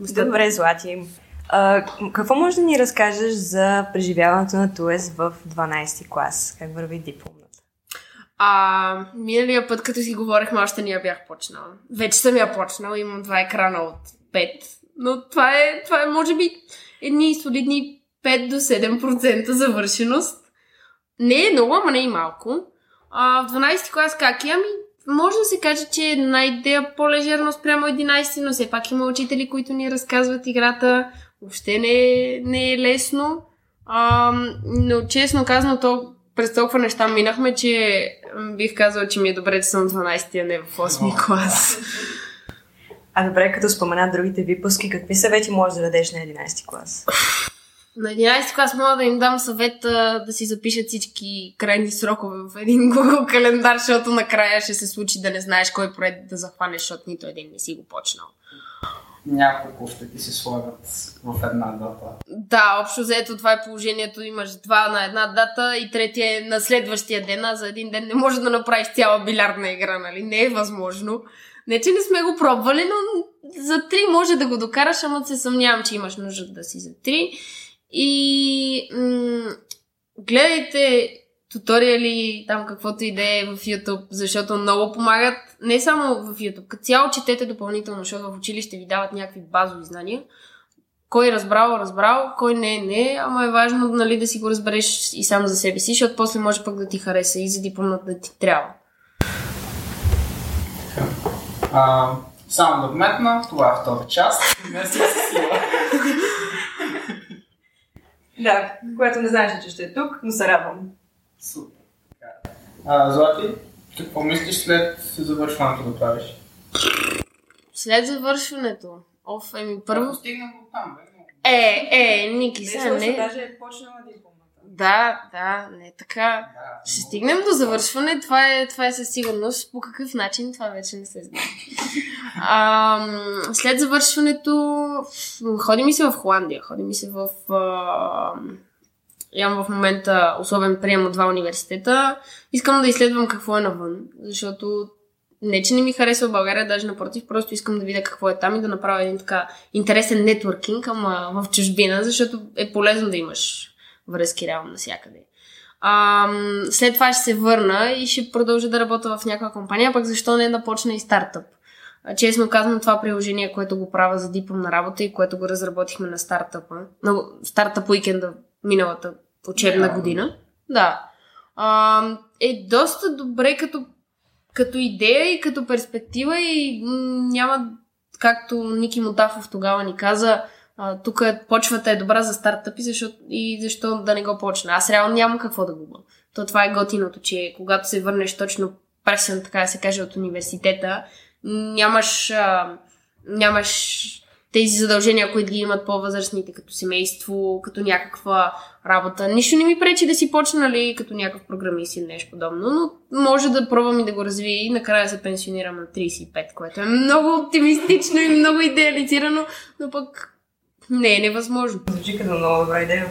Добре, Злати. А, какво може да ни разкажеш за преживяването на ТУЕС в 12 клас? Как върви дипломната? А, миналия път, като си говорихме, още не я бях почнала. Вече съм я почнала, имам два екрана от 5. Но това е, това е може би, едни солидни 5 до 7% завършеност. Не е много, ама не и малко. А, в 12 клас как е? Ами, може да се каже, че е една идея по-лежерно спрямо 11, но все пак има учители, които ни разказват играта. Въобще не е, не е лесно. А, но честно казано, то през толкова неща минахме, че бих казала, че ми е добре, че съм в 12, а не в 8 клас. А добре, като спомена другите випуски, какви съвети можеш да дадеш на 11 клас? На 11 клас мога да им дам съвет да си запишат всички крайни срокове в един Google календар, защото накрая ще се случи да не знаеш кой проект да захванеш, защото нито един не си го почнал. Няколко ще ти се слагат в една дата. Да, общо заето това е положението. Имаш два на една дата и третия е на следващия ден, а за един ден не може да направиш цяла билярдна игра, нали? Не е възможно. Не, че не сме го пробвали, но за три може да го докараш, ама се съмнявам, че имаш нужда да си за три. И м- гледайте туториали, там каквото и да е в YouTube, защото много помагат. Не само в YouTube, като цяло четете допълнително, защото в училище ви дават някакви базови знания. Кой е разбрал, разбрал, кой не не, ама е важно нали, да си го разбереш и сам за себе си, защото после може пък да ти хареса и за дипломата да ти трябва. А, само да вметна, това е втора част. Не си сила. Да, което не знаеш, че ще е тук, но се радвам. Супер. А, Злати, какво мислиш след завършването да правиш? След завършването? Оф, еми първо... Ако стигнем до там, бе. Е, е, Ники, сега не... даже е почнала дипломата. Да, да, не така. Да, Ще стигнем до завършване, това е, това е със сигурност. По какъв начин, това вече не се знае. А, след завършването, ходи ми се в Холандия, ходи ми се в... А, имам в момента особен прием от два университета. Искам да изследвам какво е навън, защото не, че не ми харесва България, даже напротив, просто искам да видя какво е там и да направя един така интересен нетворкинг, ама в чужбина, защото е полезно да имаш връзки реално навсякъде. А, след това ще се върна и ще продължа да работя в някаква компания, пък защо не да почна и стартъп. Честно казвам, това приложение, което го правя за дипломна работа и което го разработихме на стартъпа, на стартъп уикенда миналата учебна Yeah. година. Да. А, е доста добре като, като идея и като перспектива и м, няма, както Ники Мотафов тогава ни каза, тук почвата е добра за стартъпи, защото, и защо да не го почна. Аз реално нямам какво да губа. То това е готиното, че когато се върнеш точно пресен, така да се каже, от университета, нямаш, а, нямаш тези задължения, които ги имат по-възрастните, като семейство, като някаква работа. Нищо не ми пречи да си почна, нали, като някакъв програмист или нещо подобно, но може да пробвам и да го развия и накрая се пенсионирам на 35, което е много оптимистично и много идеализирано, но пък не е невъзможно. Звучи като много добра идея.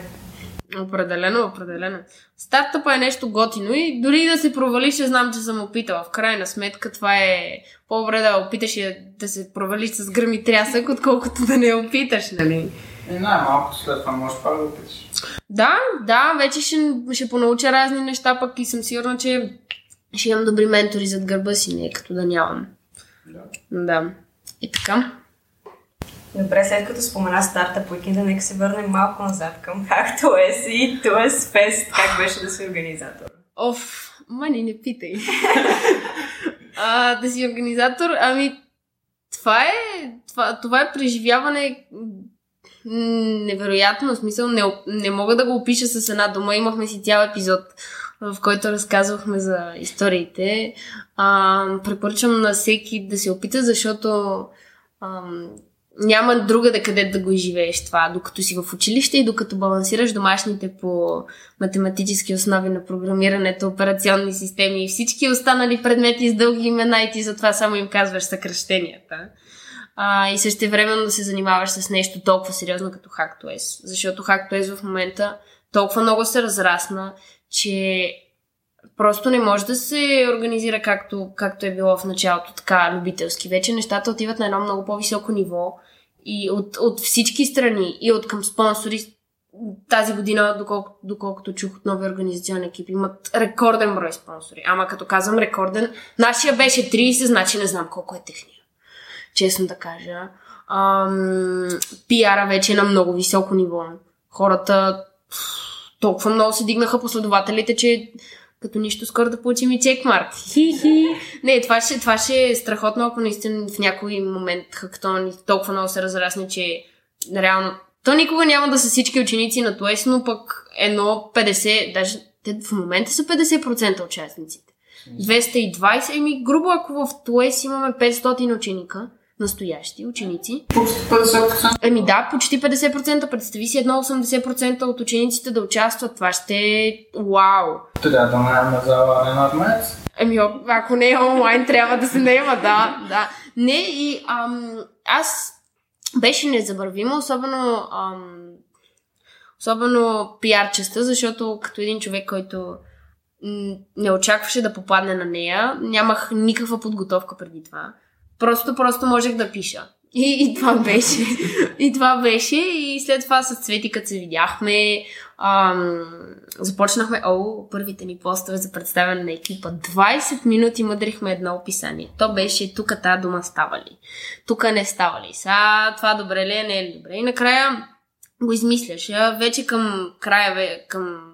Определено, определено. Стартъпа е нещо готино и дори да се провалиш, ще знам, че съм опитала. В крайна сметка това е по-добре да опиташ и да се провалиш с гръм и трясък, отколкото да не опиташ, нали? И най-малко след това можеш пак да опиташ. Да, да, вече ще, ще понауча разни неща, пък и съм сигурна, че ще имам добри ментори зад гърба си, не е като да нямам. Да. Да. И така. Добре, след като спомена стартъп уикенда, нека се върнем малко назад към Hacktoes и TOS Fest. Как беше да си организатор? Оф, мани, не питай. а, да си организатор, ами, това е, това, това е преживяване невероятно, в смисъл не, не мога да го опиша с една дума. Имахме си цял епизод, в който разказвахме за историите. А, препоръчвам на всеки да се опита, защото ам, няма другаде къде да го изживееш това, докато си в училище и докато балансираш домашните по математически основи на програмирането, операционни системи и всички останали предмети с дълги имена и ти затова само им казваш съкръщенията. А, и също времено да се занимаваш с нещо толкова сериозно като HackToS. Защото HackToS в момента толкова много се разрасна, че просто не може да се организира както, както е било в началото, така любителски. Вече нещата отиват на едно много по-високо ниво и от, от всички страни, и от към спонсори, тази година, доколко, доколкото чух от нови организационни екипи, имат рекорден брой спонсори. Ама като казвам рекорден, нашия беше 30, значи не знам колко е техния. Честно да кажа. Ам, пиара вече е на много високо ниво. Хората толкова много се дигнаха последователите, че като нищо скоро да получим и чекмарк. Хи-хи. Не, това ще, това ще е страхотно, ако наистина в някой момент хактон толкова много се разрасне, че реално то никога няма да са всички ученици на ТОЕС, но пък едно 50, даже те в момента са 50% участниците. 220, еми грубо ако в ТОЕС имаме 500 ученика, настоящи ученици. Почти 50%. Еми да, почти 50%. Представи си едно 80% от учениците да участват. Това ще е вау. Трябва да наемем зала една. Еми, ако не е онлайн, трябва да се наема, да, да. Не, и ам, аз беше незабравимо, особено ам, особено пиар частта, защото като един човек, който не очакваше да попадне на нея, нямах никаква подготовка преди това. Просто, просто можех да пиша. И, и това беше. и това беше. И след това с Цвети, като се видяхме, ам, започнахме, о, първите ни постове за представяне на екипа. 20 минути мъдрихме едно описание. То беше, тук тази дума става ли? Тук не става ли? Са, това добре ли е, не е ли добре? И накрая го измисляш. Вече към края, към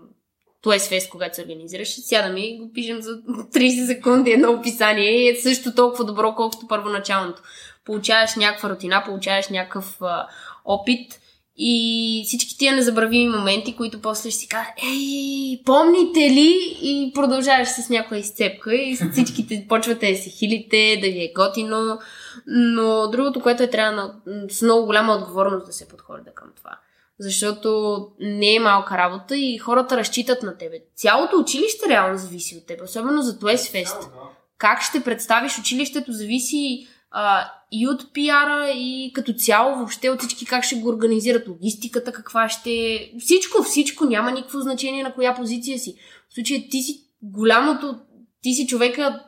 Туес Фест, когато се организираше, сядаме и го пишем за 30 секунди едно описание и е също толкова добро, колкото първоначалното. Получаваш някаква рутина, получаваш някакъв а, опит и всички тия незабравими моменти, които после ще си кажа, ей, помните ли? И продължаваш с някоя изцепка и всичките почвате да се хилите, да ви е готино. Но другото, което е трябва на, с много голяма отговорност да се подходи към това защото не е малка работа и хората разчитат на тебе. Цялото училище реално зависи от теб, особено за Туес Фест. Как ще представиш училището зависи а, и от пиара, и като цяло въобще от всички как ще го организират, логистиката каква ще е. Всичко, всичко, няма никакво значение на коя позиция си. В случая ти си голямото, ти си човека,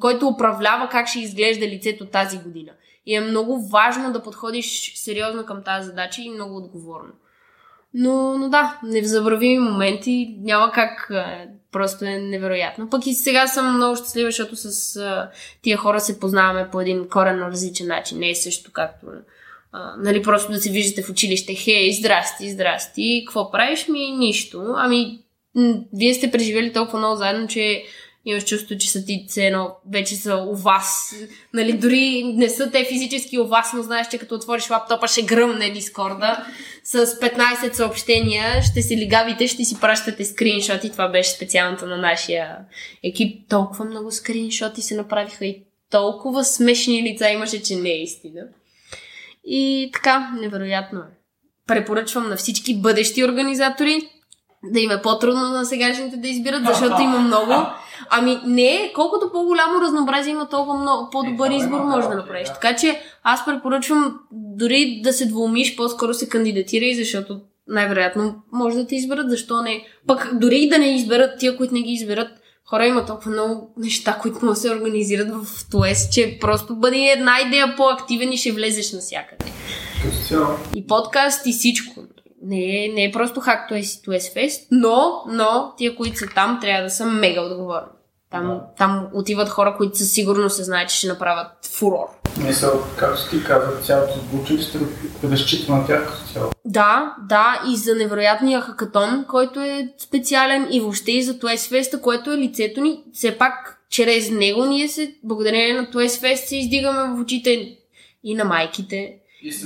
който управлява как ще изглежда лицето тази година. И е много важно да подходиш сериозно към тази задача и много отговорно. Но, но да, невзабравими моменти, няма как, просто е невероятно. Пък и сега съм много щастлива, защото с а, тия хора се познаваме по един коренно различен начин. Не е също както, а, нали, просто да се виждате в училище, хей, здрасти, здрасти, какво правиш ми? Нищо. Ами, вие сте преживели толкова много заедно, че имаш чувство, че са ти цено, вече са у вас. Нали, дори не са те физически у вас, но знаеш, че като отвориш лаптопа ще гръмне Дискорда с 15 съобщения, ще си лигавите, ще си пращате скриншоти. Това беше специалното на нашия екип. Толкова много скриншоти се направиха и толкова смешни лица имаше, че не е истина. И така, невероятно е. Препоръчвам на всички бъдещи организатори да им е по-трудно на сегашните да избират, защото има много. Ами не, колкото по-голямо разнообразие има, толкова много, по-добър Е, избор има, можеш да направиш. Така че аз препоръчвам дори да се двумиш, по-скоро се кандидатирай, защото най-вероятно може да те изберат, защо не. Пък дори и да не изберат тия, които не ги изберат, хора има толкова много неща, които могат да се организират в ТОЕС, че просто бъде една идея по-активен и ще влезеш навсякъде. И подкаст и всичко. Не е, не е просто хак Туес и Туес Фест, но, но тия, които са там, трябва да са мега отговорни. Там, Да. там отиват хора, които със сигурност се знаят, че ще направят фурор. Мисъл, както ти каза, цялото училище разчита на тях като цяло. Да, да, и за невероятния хакатон, който е специален и въобще и за Туес Феста, което е лицето ни. Все пак, чрез него ние се, благодарение на Туес Фест, се издигаме в очите и на майките,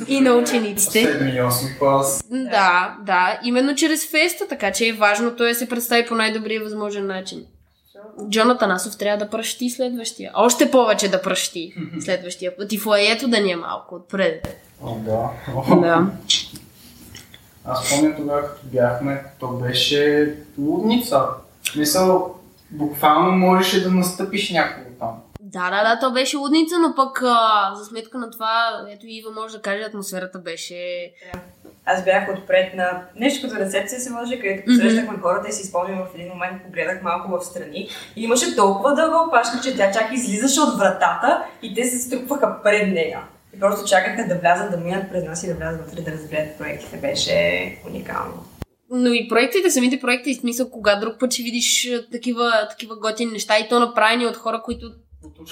И на учениците. 7 и 8 клас. Да, да, именно чрез феста, така че е важно той да се представи по най-добрия възможен начин. Джона Танасов трябва да пръщи следващия. Още повече да пръщи следващия път. И флаето да ни е малко отпред. О, да. О, Да. Аз помня тогава, като бяхме, то беше лудница. Мисъл, буквално можеше да настъпиш някого там. Да, да, да, то беше лудница, но пък а, за сметка на това, ето Ива може да каже, атмосферата беше... Аз бях отпред на нещо като рецепция се може, където посрещахме хората и си спомням в един момент, погледах малко в страни и имаше толкова дълга опашка, че тя чак излизаше от вратата и те се струпваха пред нея. И просто чакаха да влязат, да минат през нас и да влязат вътре да разгледат проектите. Беше уникално. Но и проектите, самите проекти, в смисъл, кога друг път ще видиш такива, такива готини неща и то направени от хора, които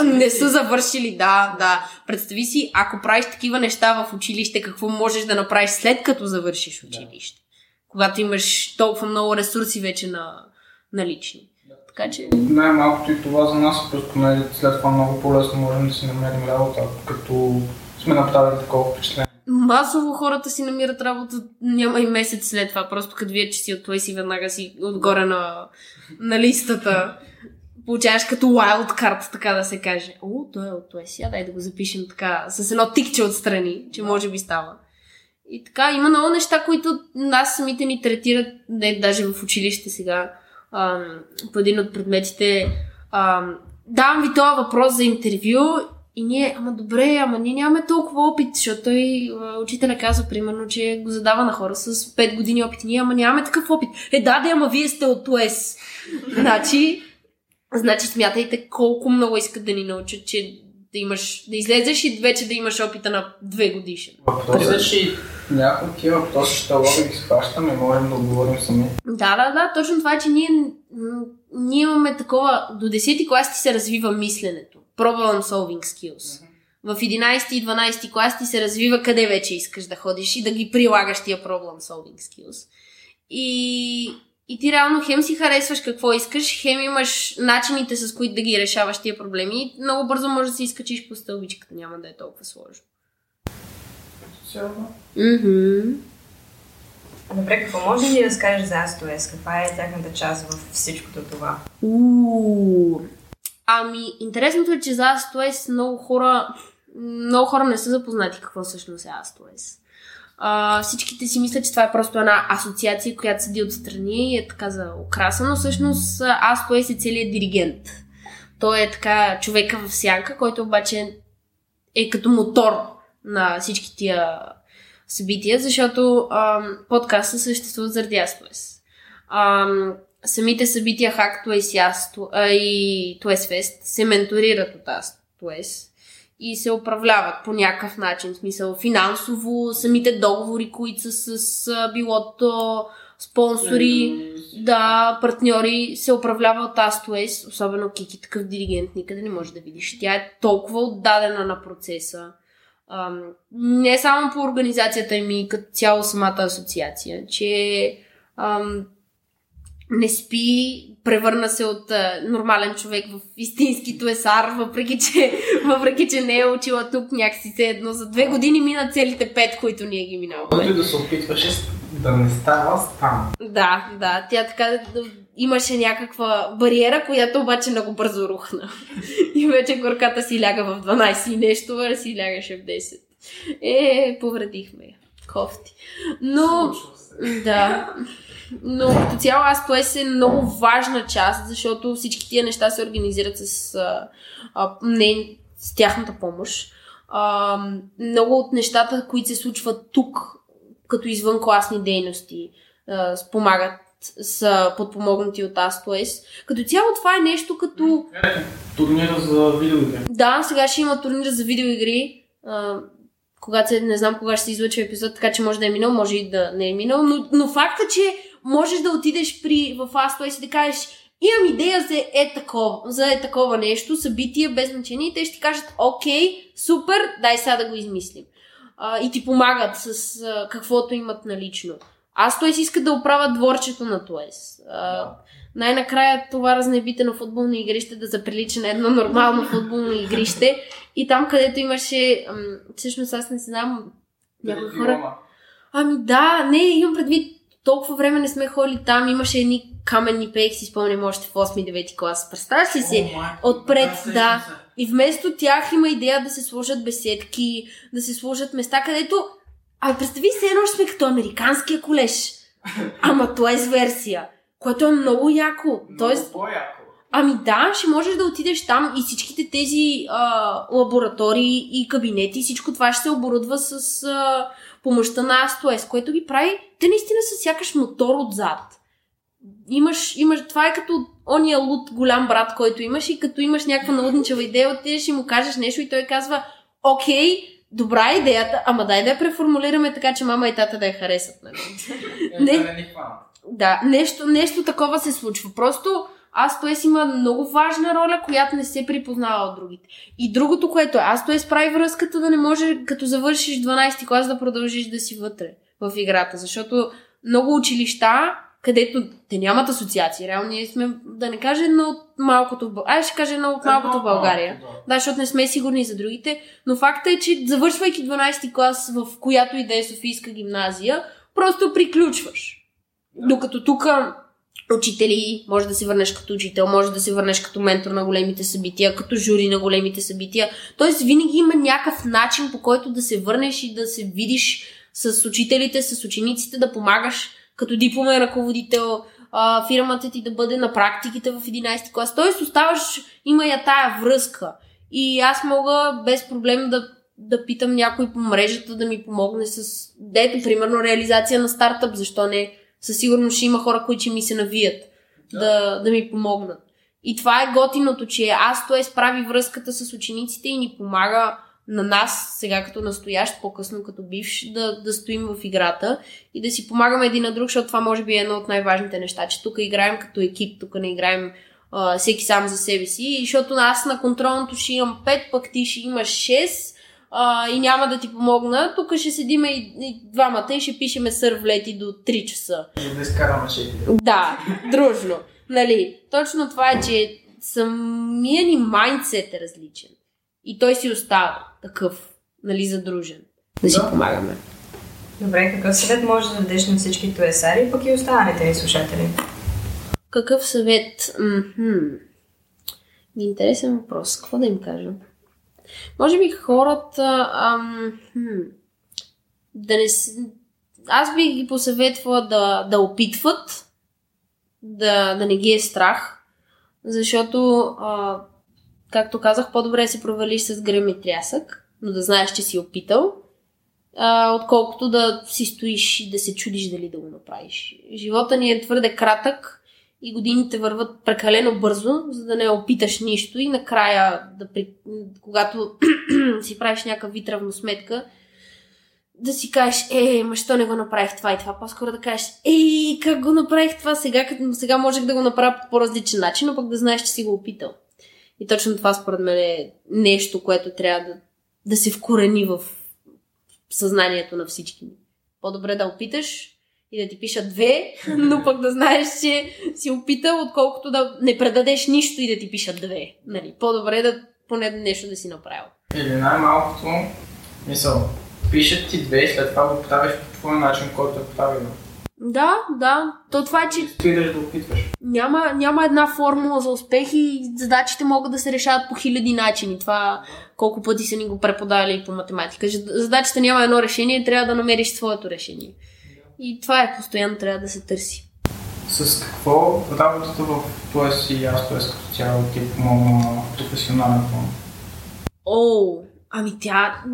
не са завършили, да, да. Представи си, ако правиш такива неща в училище, какво можеш да направиш след като завършиш училище? Когато имаш толкова много ресурси вече на, налични. Така че... Най-малкото и това за нас, просто нали, след това много по-лесно можем да си намерим работа, като сме направили такова впечатление. Масово хората си намират работа, няма и месец след това, просто като вие, че си от Туеси, веднага си отгоре на, на листата. Получаваш като wild card, така да се каже. О, той е от Туеси, а дай да го запишем така, с едно тикче отстрани, че може би става. И така, има много неща, които нас самите ни третират, не даже в училище сега, ам, по един от предметите. Ам, давам ви този въпрос за интервю и ние, ама добре, ама ние нямаме толкова опит, защото той, учителя казва, примерно, че го задава на хора с 5 години опит. Ние, ама нямаме такъв опит. Е, да, да, ама вие сте от УЕС. значи, значи смятайте колко много искат да ни научат, че да имаш, да излезеш и вече да имаш опита на две годишен. Въпросът е, че някои тия въпроси ще лога ги схващаме можем да отговорим сами. Да, да, да, точно това е, че ние, ние имаме такова, до 10 клас ти се развива мисленето. Problem solving skills. В 11 и 12 клас ти се развива къде вече искаш да ходиш и да ги прилагаш тия problem solving skills. И, и ти реално хем си харесваш какво искаш, хем имаш начините с които да ги решаваш тия проблеми и много бързо можеш да си изкачиш по стълбичката, няма да е толкова сложно. Цяло. Mm-hmm. Добре, какво може ли да разкажеш за Астуес? Каква е тяхната част в всичкото това? Уу. Ами, интересното е, че за Astoes много хора, много хора не са запознати какво всъщност е Astoes. А, всичките си мислят, че това е просто една асоциация, която седи отстрани и е така за украса, но всъщност Astoes е целият диригент. Той е така човека в сянка, който обаче е като мотор на всички тия събития, защото ам, подкаста съществува заради. Ам, самите събития Asto- а, и Toes Fest се менторират от Astoes и се управляват по някакъв начин, в смисъл финансово, самите договори, които са с билото, спонсори, да, партньори, се управлява от Astoes, особено Кики, такъв диригент никъде не може да видиш. Тя е толкова отдадена на процеса. Ам, не само по организацията им и като цяло самата асоциация, че ам, не спи, превърна се от а, нормален човек в истински туесар, въпреки че, въпреки че не е учила тук някакси се едно. За две години мина целите пет, които ние ги минаваме. Който да се опитваше да не става, стана. Да, да, тя така имаше някаква бариера, която обаче много бързо рухна. И вече горката си ляга в 12 и нещо, а си лягаше в 10. Е, повредихме я. Кофти. Но, да. Но като цяло аз това е много важна част, защото всички тия неща се организират с, а, а, не, с тяхната помощ. А, много от нещата, които се случват тук, като извънкласни дейности, а, спомагат, са подпомогнати от Astoes. Като цяло това е нещо като... Турнира за видеоигри. Да, сега ще има турнир за видеоигри. А, когато се, не знам кога ще се излъчва епизод, така че може да е минал, може и да не е минал, но, но факта, че можеш да отидеш при, в Astoes и да кажеш имам идея за е такова, за е такова нещо, събитие без значение и те ще ти кажат окей, супер, дай сега да го измислим. А, и ти помагат с а, каквото имат налично. Astoes искат да оправят дворчето на Туес. Най-накрая това разнебитено футболно игрище да заприлича на едно нормално футболно игрище. И там, където имаше, ам, всъщност аз не знам, някои хора... Ами да, не, имам предвид, толкова време не сме ходили там, имаше едни каменни пейки, си спомням още в 8-9 клас. Представяш ли си? Отпред, да. И вместо тях има идея да се сложат беседки, да се сложат места, където... А представи се едно, сме като американския колеж. Ама това е с версия, което е много яко. Тоест, по-яко. Ами да, ще можеш да отидеш там и всичките тези а, лаборатории и кабинети, всичко това ще се оборудва с а, помощта на Astoes, което ги прави, те наистина са сякаш мотор отзад. Имаш, имаш, това е като ония луд голям брат, който имаш и като имаш някаква налудничава идея, отидеш и му кажеш нещо и той казва, окей, добра е идеята, ама дай да я преформулираме така, че мама и тата да я харесат. Нали? Е, Не. Да, нещо, нещо такова се случва. Просто Астоес има много важна роля, която не се припознава от другите. И другото, което е, Астоес прави връзката да не може, като завършиш 12 клас, да продължиш да си вътре в играта. Защото много училища, където те нямат асоциации, реално ние сме, да не кажа едно от малкото България, ще кажа едно от малкото в България. Малко, Да, защото не сме сигурни за другите. Но факта е, че завършвайки 12 клас в която и да е Софийска гимназия, просто приключваш. Докато тук учители, може да се върнеш като учител, може да се върнеш като ментор на големите събития, като жури на големите събития. Тоест винаги има някакъв начин по който да се върнеш и да се видиш с учителите, с учениците, да помагаш като дипломен ръководител, а, фирмата ти да бъде на практиките в 11 клас. Тоест оставаш, има я тая връзка. И аз мога без проблем да, да питам някой по мрежата да ми помогне с, дето, примерно, реализация на стартъп, защо не? Със сигурност ще има хора, които ще ми се навият да, да, да ми помогнат. И това е готиното, че аз той справи връзката с учениците и ни помага на нас, сега като настоящ, по-късно като бивш, да, да стоим в играта и да си помагаме един на друг, защото това може би е едно от най-важните неща, че тук играем като екип, тук не играем а, всеки сам за себе си, и защото аз на контролното ще имам 5, пък ти ще имаш 6 а, и няма да ти помогна. Тук ще седиме и, и двамата и ще пишеме сървлети до 3 часа. За да изкараме 4. Да, дружно. Нали, точно това е, че самия ни майндсет е различен. И той си остава такъв, нали, задружен. Да си Да. помагаме. Добре, какъв съвет може да дадеш на всички туесари, пък и останалите ни слушатели? Какъв съвет? Мхм. Интересен въпрос. Какво да им кажа? Може би хората... Ам, хм, да не... Аз бих ги посъветвала да, да опитват, да, да не ги е страх, защото, а, както казах, по-добре е се провалиш с гръм и трясък, но да знаеш, че си опитал, а, отколкото да си стоиш и да се чудиш дали да го направиш. Живота ни е твърде кратък и годините върват прекалено бързо, за да не опиташ нищо и накрая, да при... когато си правиш някакъв вид равносметка, да си кажеш, е, ма що не го направих това и това. По-скоро да кажеш, ей, как го направих това сега, като сега можех да го направя по по-различен начин, но пък да знаеш, че си го опитал. И точно това според мен е нещо, което трябва да, да се вкорени в съзнанието на всички. По-добре да опиташ и да ти пишат две, но пък да знаеш, че си опитал, отколкото да не предадеш нищо и да ти пишат две. Нали? По-добре да поне нещо да си направил. Или най-малкото, мисъл, пишат ти две и след това го поставяш по твой начин, който е правилно. Да, да. То това е, че Спираш да опитваш. няма, няма една формула за успех и задачите могат да се решават по хиляди начини. Това колко пъти са ни го преподали по математика. Задачата няма едно решение, трябва да намериш своето решение. И това е постоянно трябва да се търси. С какво работата в ТОЕС и аз ТОЕС като цяло ти помогна план? О, ами тя...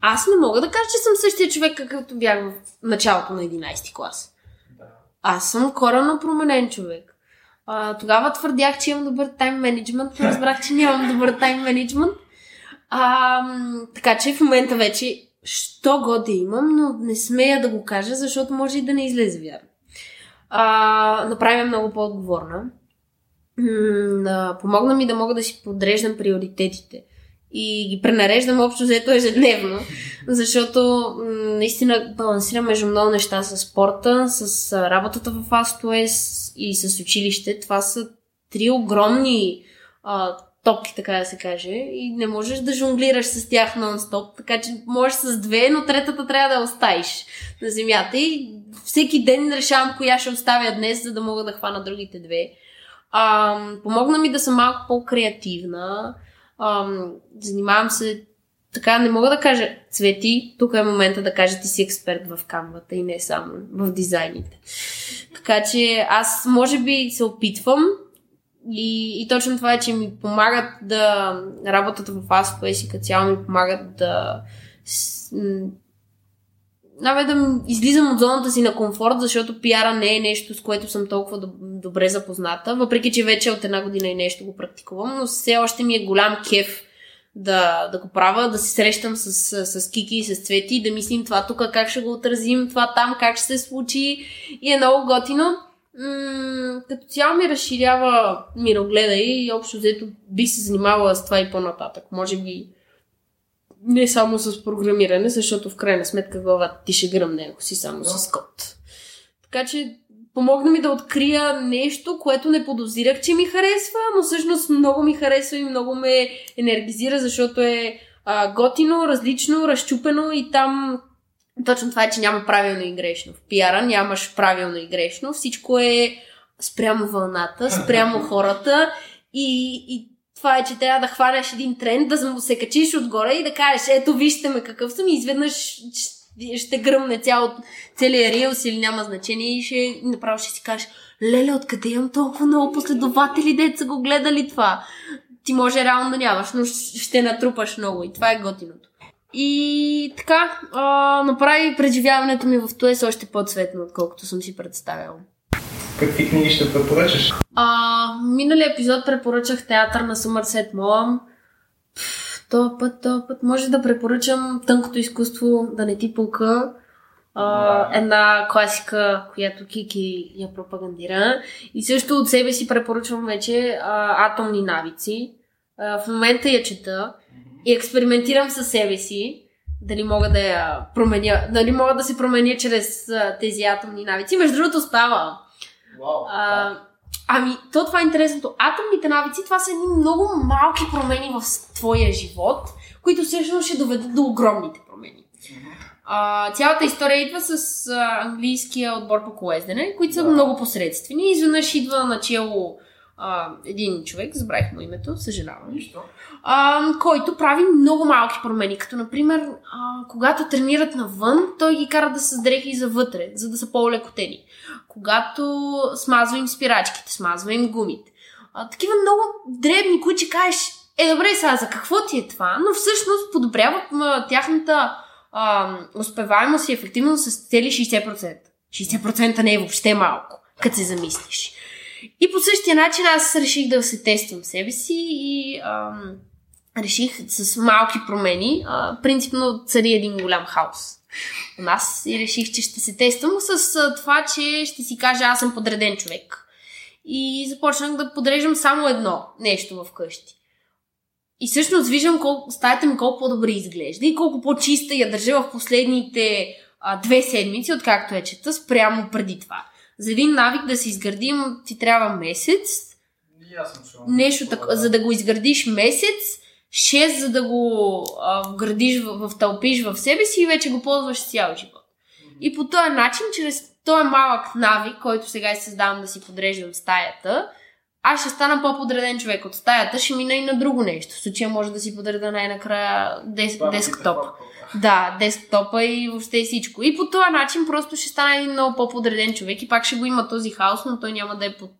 Аз не мога да кажа, че съм същия човек, какъвто бях в началото на 11 клас. Да. Аз съм коренно променен човек. А, тогава твърдях, че имам добър тайм менеджмент, но разбрах, че нямам добър тайм менеджмент. А, така че в момента вече що го да имам, но не смея да го кажа, защото може и да не излезе вярно. А, направя много по-отговорна. Помогна ми да мога да си подреждам приоритетите и ги пренареждам общо взето ежедневно, защото наистина балансирам между много неща с спорта, с работата в Астоес и с училище. Това са три огромни а, топки, така да се каже, и не можеш да жонглираш с тях нон-стоп, така че можеш с две, но третата трябва да оставиш на земята и всеки ден решавам коя ще оставя днес, за да мога да хвана другите две. А, помогна ми да съм малко по-креативна. А, занимавам се така, не мога да кажа цвети, тук е момента да кажа ти си експерт в камвата и не само в дизайните. Така че аз може би се опитвам и, и точно това е, че ми помагат да работата в Аспоес и като цяло ми помагат да Абе да излизам от зоната си на комфорт, защото пиара не е нещо, с което съм толкова доб- добре запозната, въпреки че вече от една година и нещо го практикувам, но все още ми е голям кеф да, да го правя, да се срещам с, с, с Кики и с Цвети, да мислим това тук как ще го отразим, това там как ще се случи и е много готино. М- като цяло ми разширява мирогледа и общо взето би се занимавала с това и по-нататък. Може би не само с програмиране, защото в крайна сметка глава ти ще гръмне, ако си само да. с код. Така че помогна ми да открия нещо, което не подозирах, че ми харесва, но всъщност много ми харесва и много ме енергизира, защото е а, готино, различно, разчупено и там точно това е, че няма правилно и грешно. В пиара нямаш правилно и грешно. Всичко е спрямо вълната, спрямо хората и, и това е, че трябва да хванеш един тренд, да се качиш отгоре и да кажеш, ето вижте ме какъв съм и изведнъж ще гръмне цял, целият рилс или няма значение и ще направо ще си кажеш, леле, откъде имам толкова много последователи, деца го гледали това? Ти може реално да нямаш, но ще натрупаш много и това е готиното. И така, а, направи преживяването ми в Туес още по-цветно, отколкото съм си представяла. Какви книги ще препоръчаш? А, миналия епизод препоръчах театър на Съмърсет Моам. То път, то път може да препоръчам Тънкото изкуство да не ти пука. Uh, една класика, която Кики я пропагандира. И също от себе си препоръчвам вече uh, Атомни навици. Uh, в момента я чета и експериментирам със себе си дали мога да я променя, дали мога да се променя чрез тези атомни навици. Между другото става. Wow, uh, Ами, то това е интересното. Атомните навици, това са едни много малки промени в твоя живот, които всъщност ще доведат до огромните промени. А, цялата история идва с а, английския отбор по колездене, които са да. много посредствени. Изведнъж идва начало а, един човек, забравих му името, съжалявам. Нищо. А, който прави много малки промени, като например, а, когато тренират навън, той ги кара да са с дрехи за вътре, за да са по-лекотени. Когато смазва им спирачките, смазва им гумите. А, такива много дребни, които ще кажеш, е добре сега, за какво ти е това? Но всъщност подобряват а, тяхната а, успеваемост и ефективност с цели 60%. 60% не е въобще малко, като се замислиш. И по същия начин аз реших да се тествам себе си и ам, реших с малки промени. А, принципно цари един голям хаос у нас и реших, че ще се тествам с а, това, че ще си кажа аз съм подреден човек. И започнах да подреждам само едно нещо в къщи. И всъщност виждам колко, стаята ми колко по-добре изглежда и колко по-чиста я държа в последните а, две седмици, откакто я чета, спрямо преди това. За един навик да се изградим ти трябва месец. Нещо так, за да го изградиш месец, 6 за да го а, вградиш, в, в тълпиш в себе си и вече го ползваш цял живот. Mm-hmm. И по този начин, чрез този малък навик, който сега създавам да си подреждам стаята, аз ще стана по-подреден човек от стаята, ще мина и на друго нещо. В случая може да си подреда най-накрая дес, десктоп. Да, десктопа и въобще всичко. И по този начин просто ще стане един много по-подреден човек и пак ще го има този хаос, но той няма да е под...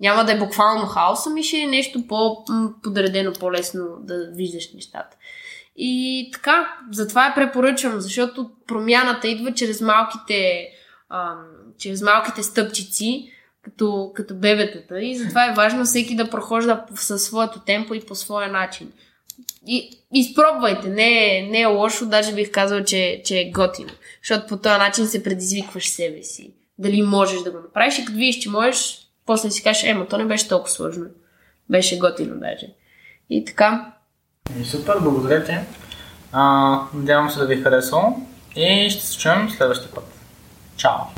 Няма да е буквално хаос, ами ще е нещо по-подредено, по-лесно да виждаш нещата. И така, затова я препоръчвам, защото промяната идва чрез малките, ам, чрез малките стъпчици, като, като бебетата. И затова е важно всеки да прохожда със своето темпо и по своя начин. И, изпробвайте, не е, не е лошо, даже бих казал, че, че е готино. Защото по този начин се предизвикваш себе си. Дали можеш да го направиш и като видиш, че можеш, после си кажеш, ема, то не беше толкова сложно. Беше готино даже. И така. И супер, благодаря ти. А, надявам се да ви е харесало и ще се чуем следващия път. Чао!